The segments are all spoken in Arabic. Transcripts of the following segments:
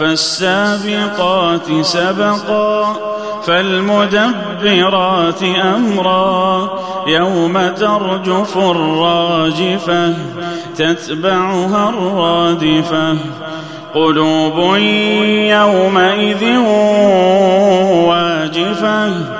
فالسابقات سبقا فالمدبرات أمرا. يوم ترجف الراجفة تتبعها الرادفة. قلوب يومئذ واجفة.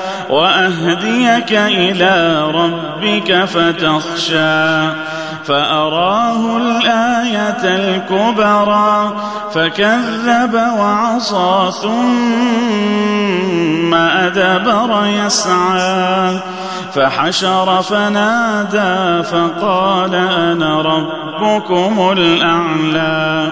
وأهديك إلى ربك فتخشى فأراه الآية الكبرى فكذب وعصى ثم أدبر يسعى فحشر فنادى فقال أنا ربكم الأعلى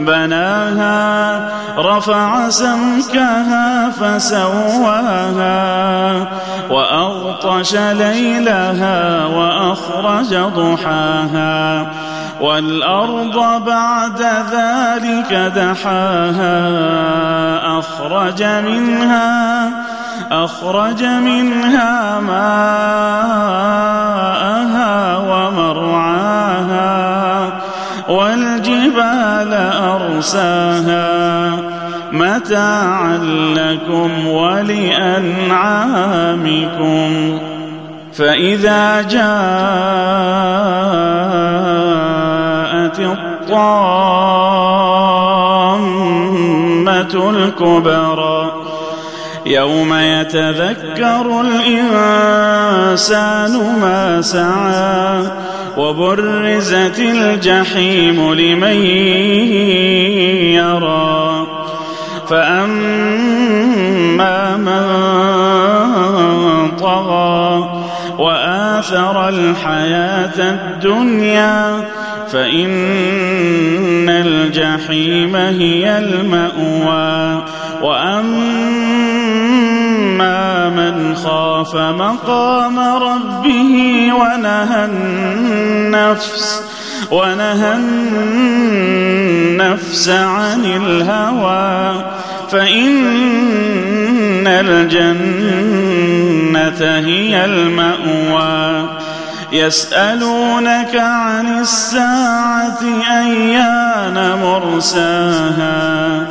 بناها رفع سمكها فسواها وأغطش ليلها وأخرج ضحاها والأرض بعد ذلك دحاها أخرج منها أخرج منها ماءها أرساها متاعا لكم ولأنعامكم. فإذا جاءت الطامة الكبرى يوم يتذكر الإنسان ما سعى وبرزت الجحيم لمن يرى. فأما من طغى وآثر الحياة الدنيا فإن الجحيم هي المأوى. وأما من خاف مقام ربه ونهى النفس ونهى النفس عن الهوى. فإن الجنة هي المأوى. يسألونك عن الساعة أيان مرساها.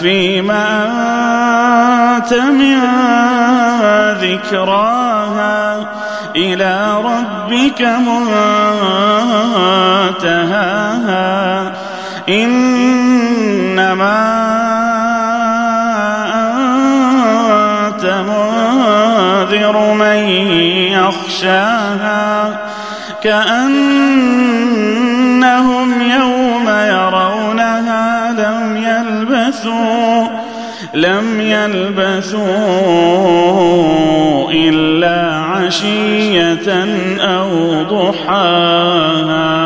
فيما أنت من ذكراها إلى ربك منتهاها. إنما أنت منذر من يخشاها. كأنهم لم يلبثوا إلا عشية أو ضحاها.